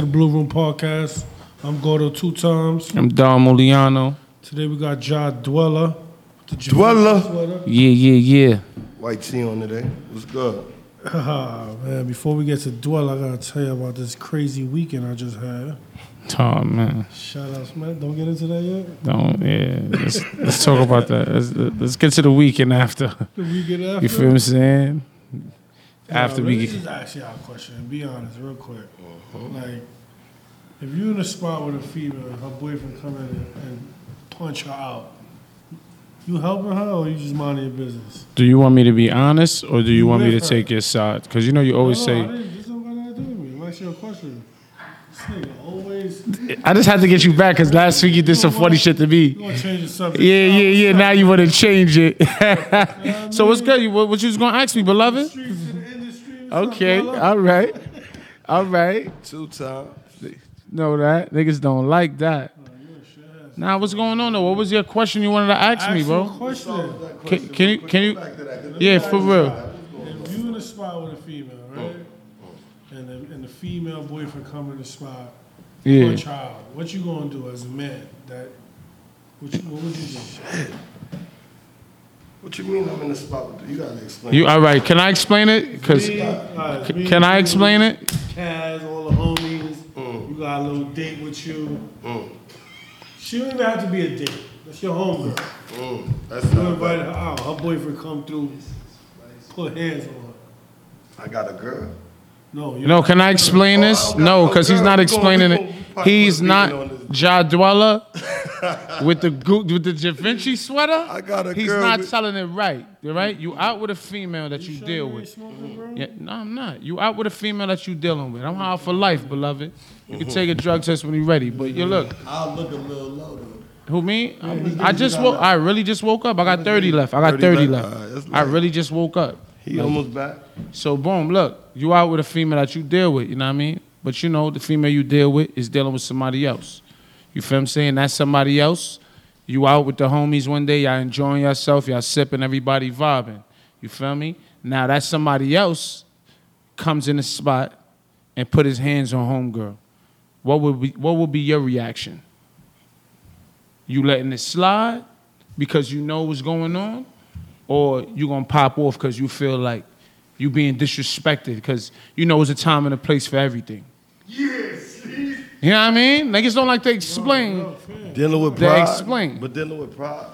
the Blue Room Podcast. I'm Gordo two times. I'm Dom Muliano. Today we got Jah Dwella. The Dwella? sweater. Yeah, yeah, yeah. White tee on today. What's good? Ah, man, before we get to Dwella, I gotta tell you about this crazy weekend I just had. Oh man, Shout outs, man. Don't get into that yet. don't yeah. Let's, let's talk about that. Let's, let's get to the weekend after. The weekend after. You feel what I'm saying? Nah, After really, we just ask y'all a question. Be honest, real quick. Uh-huh. Like, if you're in a spot with a female, her boyfriend come in and, and punch her out, you helping her or you just minding your business? Do you want me to be honest or do you want me to her. take your side? Because you know you always no, no, I say. didn't, this don't got nothing to do with me. I'm asking you a question. This nigga always. I just had to get you back because last week you did some funny shit to You me. gonna change the subject? Yeah, yeah, yeah. Now you want to change it. So what's good? What, what you was gonna ask me, beloved? Okay, all right, all right. Two times. Know that niggas don't like that. Now, what's going on though? What was your question you wanted to ask, Ask me, bro? question. Can, can you can you? Back to that. 'cause Yeah, for real. If you in a spot with a female, oh, right? Oh. And the, and the female boyfriend come in the spot, Yeah. punch her out. What you gonna do as a man? That what, you, what would you do? What you mean I'm in the spot with you? You gotta explain. You all right? Can I explain it? Cause Me, alright, c- me, can I you, explain it? Kaz, all the homies. You got a little date with you. She don't even have to be a date. That's your homegirl. Mm, that's You not invited bad. her out. Her boyfriend come through, put hands on her. I got a girl. No, you No, can I explain this? Oh, No, no because he's not explaining gon- it. we gon- probably He's not on this. Jah Dwella with the Gu- with the Da Vinci sweater. I got a He's girl not with- telling it right. You right? You out with a female that you sure deal with. smoking. Yeah, no, I'm not. You out with a female that you dealing with. I'm hard for life, beloved. You can take a drug test when you're ready. But you look, I'll look a little low though. who me? I just woke. I really just woke up. I got 30 left. I got 30 left? left. Alright, that's I nice. really just woke up. He almost back. So boom, look, you out with a female that you deal with, you know what I mean? But you know, the female you deal with is dealing with somebody else. You feel I'm saying? That's somebody else. You out with the homies one day, y'all enjoying yourself, y'all sipping, everybody vibing. You feel me? Now that somebody else comes in the spot and put his hands on homegirl. What would be what would be your reaction? You letting it slide because you know what's going on? Or you gonna pop off because you feel like you being disrespected because you know it's a time and a place for everything. Yes. You know what I mean? Niggas don't like to explain. No, fair. Dealing with They pride. explain. But dealing with pride.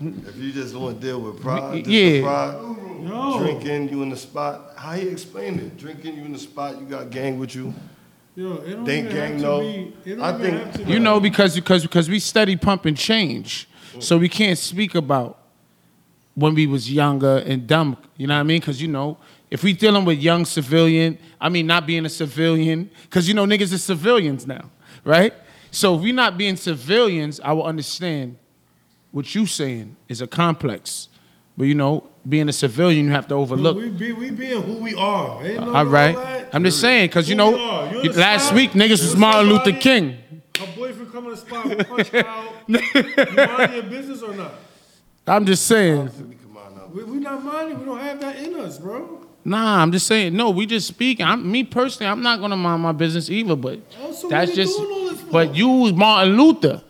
If you just want to deal with pride, Yeah. pride, No. drinking, you in the spot. How he explain it? Drinking, you in the spot, you got gang with you. Yo, it don't They even gang have to know. be. It don't I even think- have to be. You know, because because because we steady pumping change. So we can't speak about when we was younger and dumb. You know what I mean? Because you know, if we dealing with young civilian, I mean not being a civilian, because you know niggas are civilians now, right? So if we not being civilians, I will understand what you saying is a complex. But you know, being a civilian, you have to overlook. We be we being who we are. Ain't no All right. that. I'm just saying, because you know, we are. You you- last understand? week niggas was You Martin Luther King. Her boyfriend come in the spot, punch out. you mind your business or not? I'm just saying. Come. We, we not minding. We don't have that in us, bro. Nah, I'm just saying. No, we just speaking. I'm me personally. I'm not gonna mind my business either. But Oh, so that's just. doing all this for? But you was Martin Luther.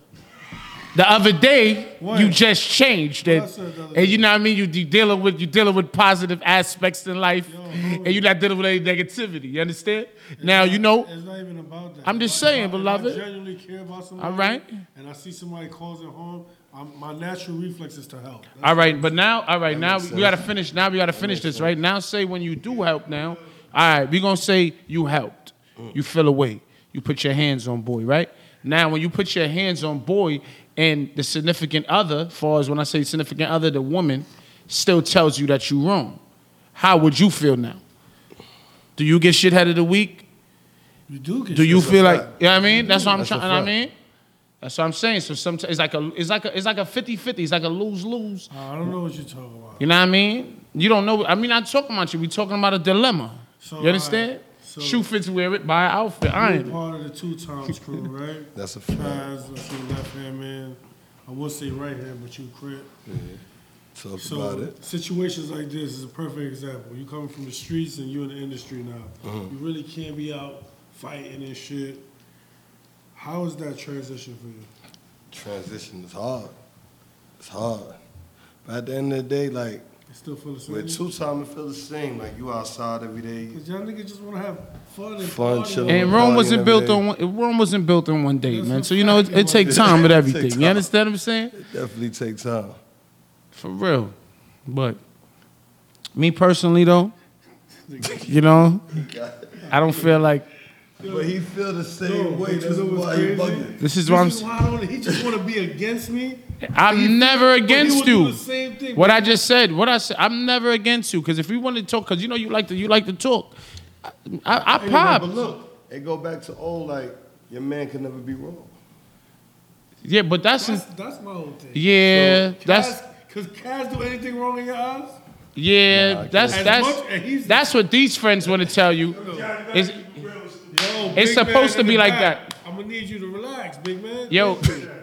The other day, What? you just changed, and, I said the other and you know what I mean. You, you dealing with you dealing with positive aspects in life, and you're not dealing with any negativity. You understand? Now you know. It's not even about that. I'm just I- saying, I beloved. genuinely care about somebody. All right. And I see somebody causing harm. I'm, my natural reflex is to help. That's All right, but now, all right, now makes we gotta finish. Now we gotta finish this, right? Now say when you do help. Now, all right, we gonna say you helped. Mm. You feel away. You put your hands on boy, right? Now, when you put your hands on boy, and the significant other, far as when I say significant other, the woman still tells you that you're wrong. How would you feel now? Do you get shithead of the week? You do get Do you feel like you know what I mean? That's what I'm That's a trying. You know what I fact. mean? That's what I'm saying. So sometimes it's like a it's like a it's like a 50-50. It's like a lose-lose. I don't know what you're talking about. You know what I mean? You don't know. I mean, I'm talking about you. We talking about a dilemma. So, you understand? alright, so- Shoe fits wear it, buy an outfit. You're Iron. it. part of the two times crew, right? That's a fact. Chaz, that's your left hand man. I would say right hand, but you crit. Talk So about it. situations like this is a perfect example. You coming from the streets and you're in the industry now. Mm-hmm. You really can't be out fighting and shit. How is that transition for you? Transition is hard. It's hard. But at the end of the day, like You still feel the same? with two time, it feel the same. Like you outside every day. Cause y'all niggas just wanna have fun and Fun, party. chillin'. And Rome wasn't built day. on one, Rome wasn't built in one day, That's man. So you know it, fact, it take man. time with everything. take You understand what I'm saying? It definitely takes time. For real. But me personally though, you know, I don't feel like But he feel the same No, way. but you That's why he bugging. this is what I'm. This is why I don't, he just wanna be against me. I'm never against you. thing. What I just said, what I said, I'm never against you. Because if we want to talk, because you know you like to you like to talk, I, I, I Anyway, pop. But look, it go back to old like your man can never be wrong. Yeah, but that's, That's, that's my whole thing. yeah, that's cause Kaz do anything wrong in your eyes? yeah, Nah, that's that's much- that's what these friends want to tell you. Is Yo, It's supposed to be like back, I'm gonna need you to relax, big man. yo,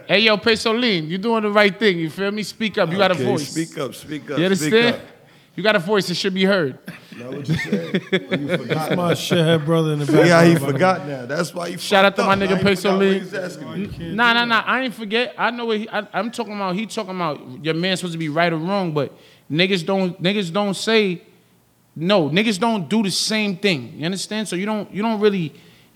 hey yo, Pesolin, you doing the right thing. You feel me? Speak up. You got a voice. Speak up, speak up. You understand? Speak You got a voice that should be heard. up. What you said? Well, you forgot. My shithead brother in the back. Yeah, how he forgot now. That's why he Shout out to my up. nigga Now he Peso forgot what Lee. he's asking me. Nah, nah, nah. I ain't forget. I know what he, I, I'm talking about. He talking about your man supposed to be right or wrong, but niggas don't niggas don't say no. Niggas don't do the same thing. You understand? So you don't you don't really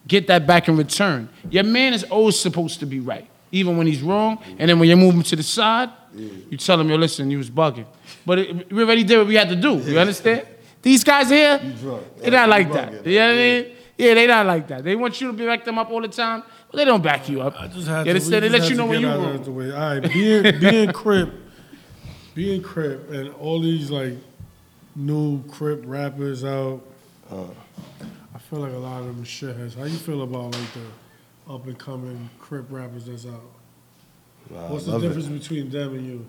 get that back in return. Your man is always supposed to be right, even when he's wrong. And then when you move him to the side, you tell him, "Yo, listen, you was bugging." But it, we already did what we had to do. You understand? These guys here, drunk. they not like that. bugging. You know what I mean? Yeah, they not like that. They want you to back them up all the time. But they don't back you up. I just had you to, understand? They let you know when get you out wrong. of the way. All right, being being Crip, being Crip, and all these like new Crip rappers out. I feel like a lot of them are shitheads. How you feel about like the up and coming Crip rappers that's out? Nah, What's I the love it. difference between them and you?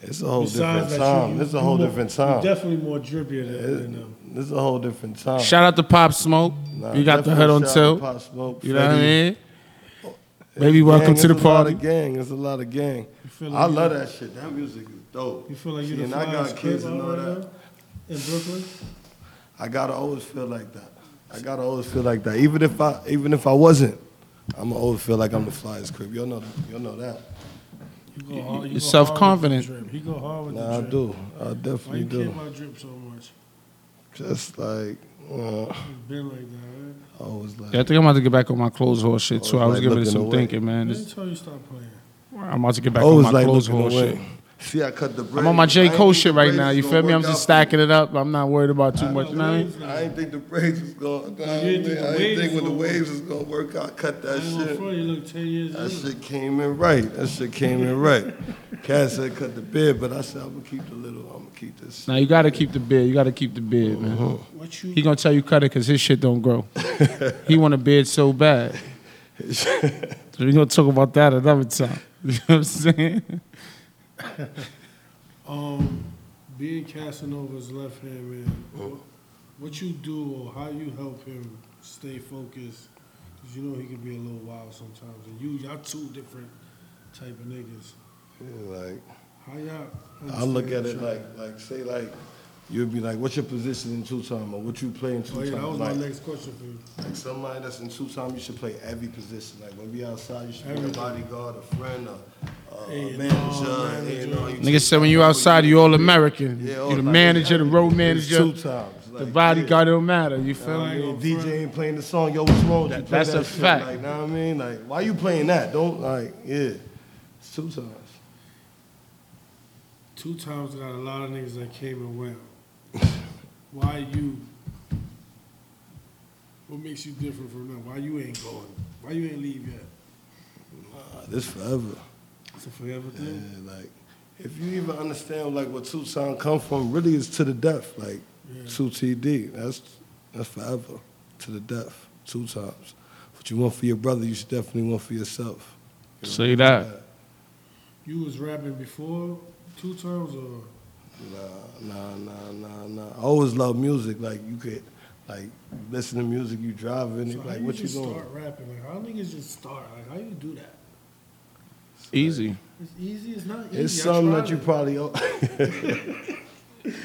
It's a whole Besides different that, time. you- It's a you whole more- different you time. Definitely more drippier than, than them. This is a whole different time. Shout out to Pop Smoke. Nah, you got the definitely head on shout out tilt. Pop Smoke, You know what I Fetty. mean? It's Baby, welcome gang. to the It's a lot party. of gang. It's a lot of gang. You feel I like love that shit. That music is dope. You feel like See, you're the and I got flyest kids Crip and out all right that. now in Brooklyn. I gotta always feel like that. I gotta always feel like that. Even if I even if I wasn't, I'ma always feel like I'm the flyest crib. You'll know that. You'll know that. You go hard. You You're go self-confident. hard with the drip. He go hard with the drip. Nah, the I drip. do. I Why definitely you care do. about drip so much? Just like uh, It's been like that, right? I always like Yeah, I think I'm about to get back on my clothes horse shit too. I was Like giving it looking some away. thinking, man. I This- didn't tell you stop playing. I'm about to get back on always my like clothes looking horse away. Shit. See, I cut the braids. I'm on my I J. ain't Cole shit right now. You feel me? I'm just stacking it up. I'm not worried about too much. You know what I mean? me. I ain't think the braids was going. I didn't think I ain't waves think when the waves was gonna work out. Cut that I ain't gonna shit. front you look 10 years That later. shit came in right. That shit came in right. Cat said cut the beard, but I said I'm gonna keep the little. I'm gonna keep this. Now you gotta keep the beard. You gotta keep the beard, man. Uh-huh. What you He gonna tell you cut it because his shit don't grow. he want a beard so bad. So we gonna talk about that another time. You know what I'm saying? um being Casanova's left hand man, what, what you do or how you help him stay focused? Cause you know he can be a little wild sometimes, and you y'all two different type of niggas. Yeah, like How y'all? I look at understand it like other? like say like you'd be like, what's your position in two time or what you play in two Oh yeah, that time? was Like, my next question for you. like somebody that's in two time, you should play every position. Like when we outside, you should be a Everything. bodyguard, a friend, a, a, Hey, a no, manager. manager. you know, you Nigga said when you care outside, you all American. Yeah, you all the manager, the road manager, Two times. the bodyguard. It don't matter. You feel me? yo, DJ ain't playing the song, yo, what's wrong with? That- Play that's that a shit. fact. Like, know what I mean? Like, why you playing that? Don't, like, yeah. It's two times. Two times got a lot of niggas that came and went. Why you? What makes you different from them? Why you ain't going? Why you ain't leave yet? Uh, this forever. It's a forever thing. Yeah, like if you even understand like where two sound come from, really is to the death. Like Yeah. two TD. That's that's forever. To the death. Two times. What you want for your brother, you should definitely want for yourself. You know? Say that. You was rapping before two times or Nah, nah, nah, nah, nah. I always love music. Like you could like listen to music, you driving, so you how like you what you just doing? start rapping? Like how niggas just start? Like how you do that? Easy. It's easy. It's not easy. It's something that you it. probably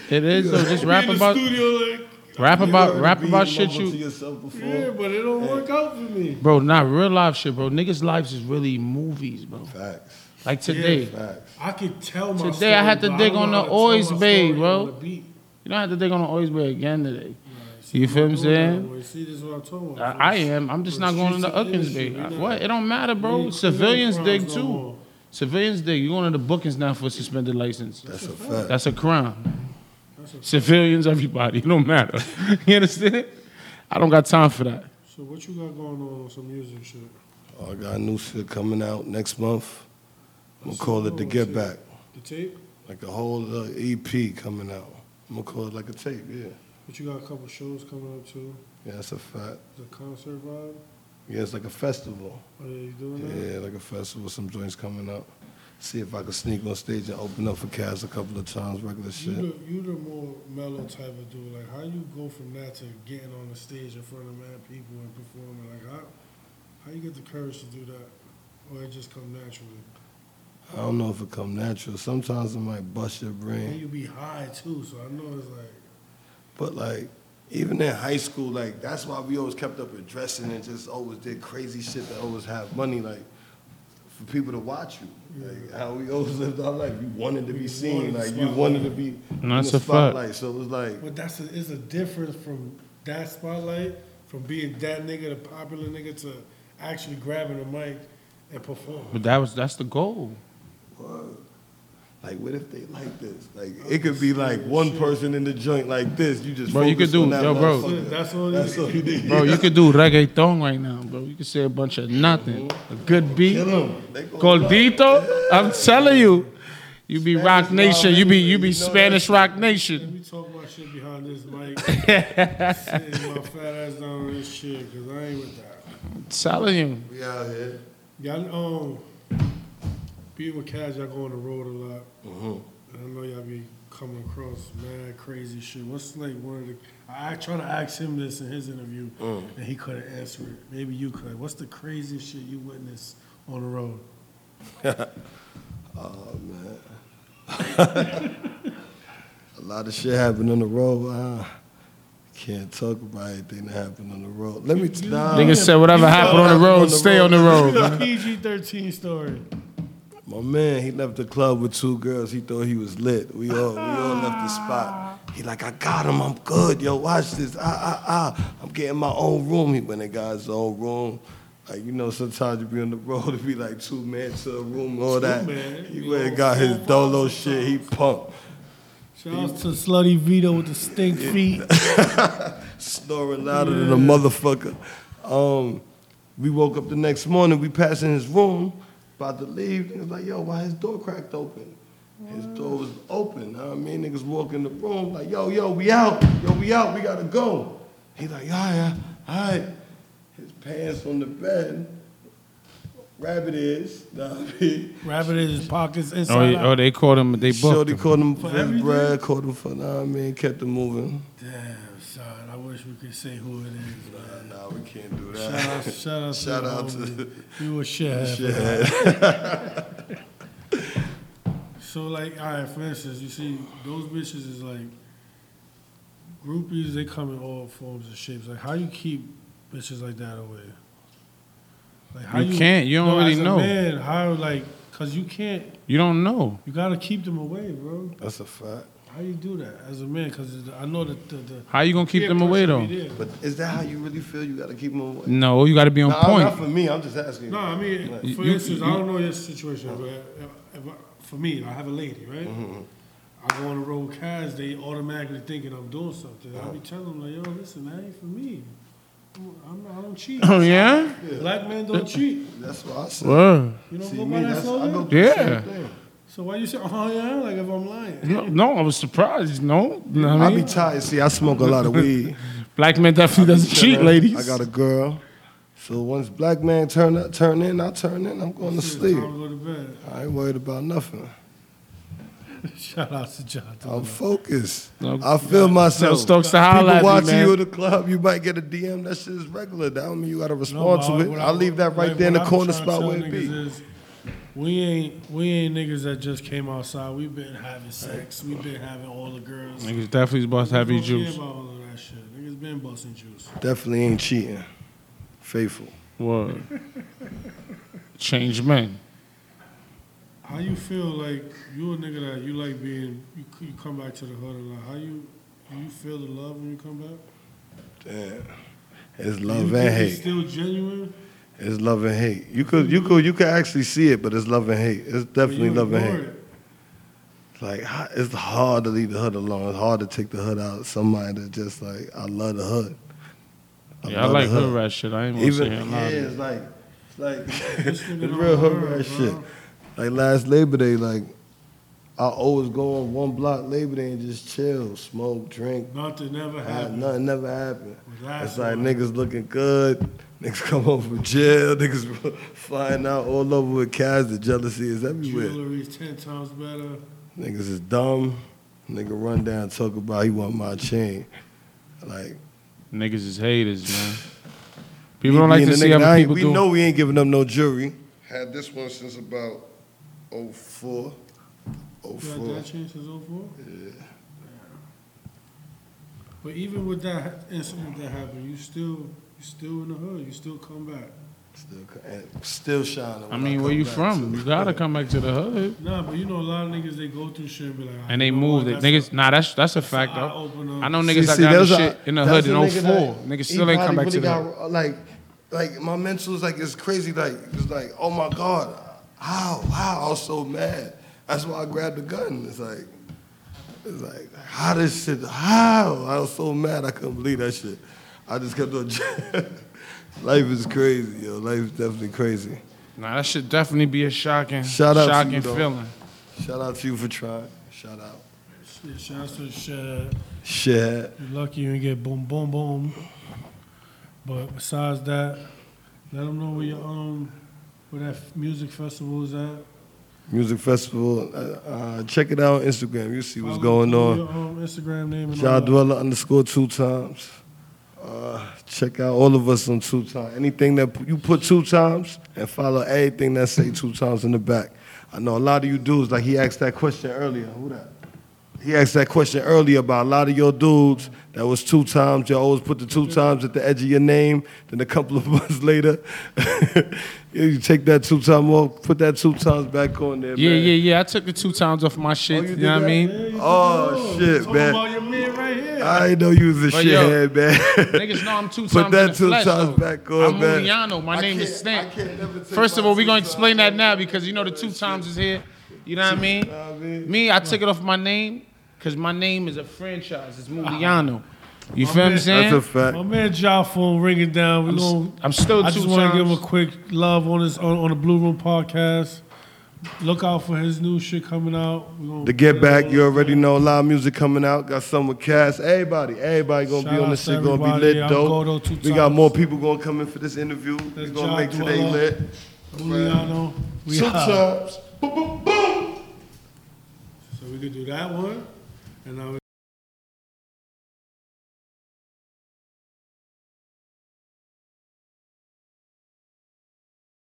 It is though. Just rap in the about. studio like Rap about rap the about shit you. to yourself before? Yeah, but it don't work out for me. Bro, not real life shit, bro. Niggas' lives is really movies, bro. Facts. Like today. Facts. I could tell my Today I had to dig on the how Oys Bay, bro. on the beat. You don't have to dig on the always way again today. See, You feel what I'm saying? See, this is what I'm talking I, about. I am. I'm just For not going into streets Uckins Bay. What? It don't matter, bro. Civilians dig too. More. Civilians dig. You going to the bookings now for suspended license. That's a fact. That's a crime. That's a- Civilians, everybody. It don't matter. you understand? It? I don't got time for that. So what you got going on with some music shit? Oh, I got new shit coming out next month. I'm gonna call it the Get shit? Back. The tape? Like a whole uh, EP coming out. I'm gonna call it like a tape, yeah. But you got a couple shows coming up too. Yeah, that's a fact. The concert vibe. Yeah, it's like a festival. What Are you doing that? Yeah, like a festival, some joints coming up. See if I can sneak on stage and open up for Kaz a couple of times, regular You shit. the, you the more mellow type of dude. Like, how you go from that to getting on the stage in front of mad people and performing? Like, how how you get the courage to do that, or it just come naturally? I don't know if it come natural. Sometimes it might bust your brain. And you be high too, so I know it's like But like, even in high school, like that's why we always kept up with dressing and just always did crazy shit that always have money, like for people to watch you. Like how we always lived our life. You wanted to be seen, like you wanted to be in That's the a spotlight. So it was like, But that's a, it's a difference from that spotlight, from being that nigga, the popular nigga, to actually grabbing a mic and performing. But that was that's the goal. Word. Like, what if they like this? Like, it could be like one person in the joint like this. You just Bro, you could do- that yo, bro. That's all. That's all you need. Bro, you could do reggaeton right now, bro. You could say a bunch of nothing. A good beat. Kill 'em. They I'm telling you. You be Roc Nation. You be you be you know Spanish Roc Nation. Let me talk about shit behind this mic. Sitting my fat ass down on this shit, cause I ain't with that. telling you. We out here. Y'all, um, being with Kaz, y'all go on the road a lot. Mhm. And I know y'all be coming across mad crazy shit. What's like one of the? I try to ask him this in his interview, Mm. and he couldn't answer it. Maybe you could. What's the craziest shit you witnessed on the road? Oh man. a lot of shit happened on the road. Uh, can't talk about anything that happened on the road. Let me. You- Nah, Niggas said whatever happened on the road, on the stay road. on the road. Man. PG thirteen story. My man, he left the club with two girls. He thought he was lit. We all we all left the spot. He like, I got him. I'm good. Yo, watch this. Ah ah ah. I'm getting my own room. He went and got his own room. Like you know, sometimes you be on the road, it be like two men to a room, all that. man. He You went and got his dolo shit. He pumped. Shout out to Slutty Vito with the stink feet. snoring louder than a motherfucker. Um, we woke up the next morning, we passed passing his room, about to leave. Niggas like, yo, why his door cracked open? His door was open. Know what I mean, niggas walk in the room like, yo, yo, we out. Yo, we out. We gotta go. He like, yeah, yeah, all right. His pants on the bed. Rabbit is. Know what I mean? Rabbit in his pockets Oh, inside yeah, oh, they caught him. They booked Shorty him. caught him For for his bread, caught him for, know what I mean, kept him moving. Damn, son. I wish we could say who it is, man. Nah, we can't do Shout that. out, shout out, Shout to, out the to you a shithead. Shit. So like, all right, for instance, you see those bitches is like groupies. They come in all forms and shapes. Like, how you keep bitches like that away? Like, how You can't. You don't no, really as a know. Man, how like, cause you can't. You don't know. You gotta keep them away, bro. That's a fact. How you do that as a man? Cause I know that the, the How you gonna keep them away though? But is that how you really feel? You got to keep them away. No, you got to be on Nah, point. Not for me. I'm just asking. No, I mean, Right. for You- instance, you- I don't know your situation, but if, if I, for me, I have a lady, right? Mm-hmm. I go on the road with cars, they automatically thinking I'm doing something. I Uh-huh. be telling them like, yo, listen, that ain't for me. I'm, I don't cheat. Oh yeah. Black men don't cheat. That's what I said. Word. You don't See go me, by that that's, I go slogan. through the Yeah. Same thing. So why you say, oh yeah, like if I'm lying? No, no, I was surprised. No, you know I I be tired. See, I smoke a lot of weed. Black man definitely doesn't cheat, ladies. I got a girl. So once black man turn up, turn in, I turn in. I'm going to Shit, sleep. To go to bed. I ain't worried about nothing. Shout out to John. I'm focused. No. I feel Tell myself. Stokes to holler at People me, watching man. you at the club, you might get a DM. That shit is regular. That don't mean you got to respond but to it. what I'll leave that right like, there in the I'm corner spot where it be. is, We ain't we ain't niggas that just came outside. We've been having sex. We've been having all the girls. Niggas definitely supposed to have We don't care juice. about all of that shit. niggas been busting juice. Definitely ain't cheating. Faithful. Word. Change men. How you feel like you a nigga that you like being? You, you come back to the hood a lot. How you do you feel the love when you come back? Damn. It's love you and think hate. It's still genuine. It's love and hate. You could you could you could actually see it, but it's love and hate. It's definitely love and hate. it. Like it's hard to leave the hood alone. It's hard to take the hood out. Somebody that just like I love the hood. Yeah, I like hood rat shit. I ain't Even say a yeah, lot. of it. it's like it's like This it's real hood rat shit. Like last Labor Day, like I always go on one block Labor Day and just chill, smoke, drink. Nothing never happened. nothing never happened. Well, It's like niggas looking good. Niggas come home from jail. Niggas flying out all over with cats. The jealousy is everywhere. Jewelry's ten times better. Niggas is dumb. Nigga run down talk about he want my chain. Like Niggas is haters, man. People don't like being to see nigga that other people We do. know we ain't giving them no jury. Had this one since about 04. Oh, you got 04. that change since 04? Yeah. But even with that incident that happened, you still you still in the hood. You still come back. Still, co- and eh, still shining. I when mean, come where you back from? to You gotta come back to the hood. Nah, but you know a lot of niggas they go through shit and be like, And they you know move what, it. Niggas, a- nah, that's that's a fact though. I know niggas See, that see, got those the are- shit in the that's hood in a nigga 04. that- Niggas he still ain't come probably back to really the hood. got, Like, like my mental is like it's crazy. Like it's like, oh my god, how, how? I was so mad. That's why I grabbed the gun. It's like, it's like, how this shit? How? I was so mad. I couldn't believe that shit. I just kept on. Life is crazy, yo. Life is definitely crazy. Nah, that should definitely be a shocking, Shout out to shocking you, though. feeling. Shout out to you for trying. Shout out. Shit, shout out to the shit. Shit. You're lucky you didn't get boom, boom, boom. But besides that, let them know where your um where that music festival is at. Music festival. Uh, uh, check it out on Instagram. You see what's Follow- going on. Your, um, Instagram name and all Y'all. Dwella underscore two times. Uh, check out all of us on two times. Anything that you put two times and follow everything that say two times in the back. I know a lot of you dudes, like he asked that question earlier. Who that? He asked that question earlier about a lot of your dudes that was two times. You always put the two mm-hmm. times at the edge of your name. Then a couple of months later, you take that two time off, put that two times back on there. Yeah, man. yeah, yeah. I took the two times off my shit. Oh, you you did know what I mean? Yeah, Oh, can do it. shit, Talking man. about your man right here. I ain't know you was a But yo, shithead, man. Niggas know I'm two times Put that two flesh, times though. back on, I'm man. Muliano. My I name is can't- Stamp. I can't never take First of all, we're going to explain that now because you know the two times is here. You know what I mean? Know what I mean? Me, I took it off my name because my name is a franchise. It's uh-huh. Muliano. You My feel what I'm man- saying? That's a fact. My man Jaw phone ringing down. We I'm, gonna, s- I'm still I two just want to give him a quick love on his on, on the Blue Room podcast. Look out for his new shit coming out. We gonna The Get Back, you up already there. know live music coming out. Got some with Cass. Everybody, everybody gonna Shout be on this to shit. Gonna be everybody. lit, I'm dope. Gordo two We got times. more people gonna come in for this interview. We That's gonna make today Dwella. lit. Muliano. We Two out. times. Boom, boom, boom. So we could do that one, and I would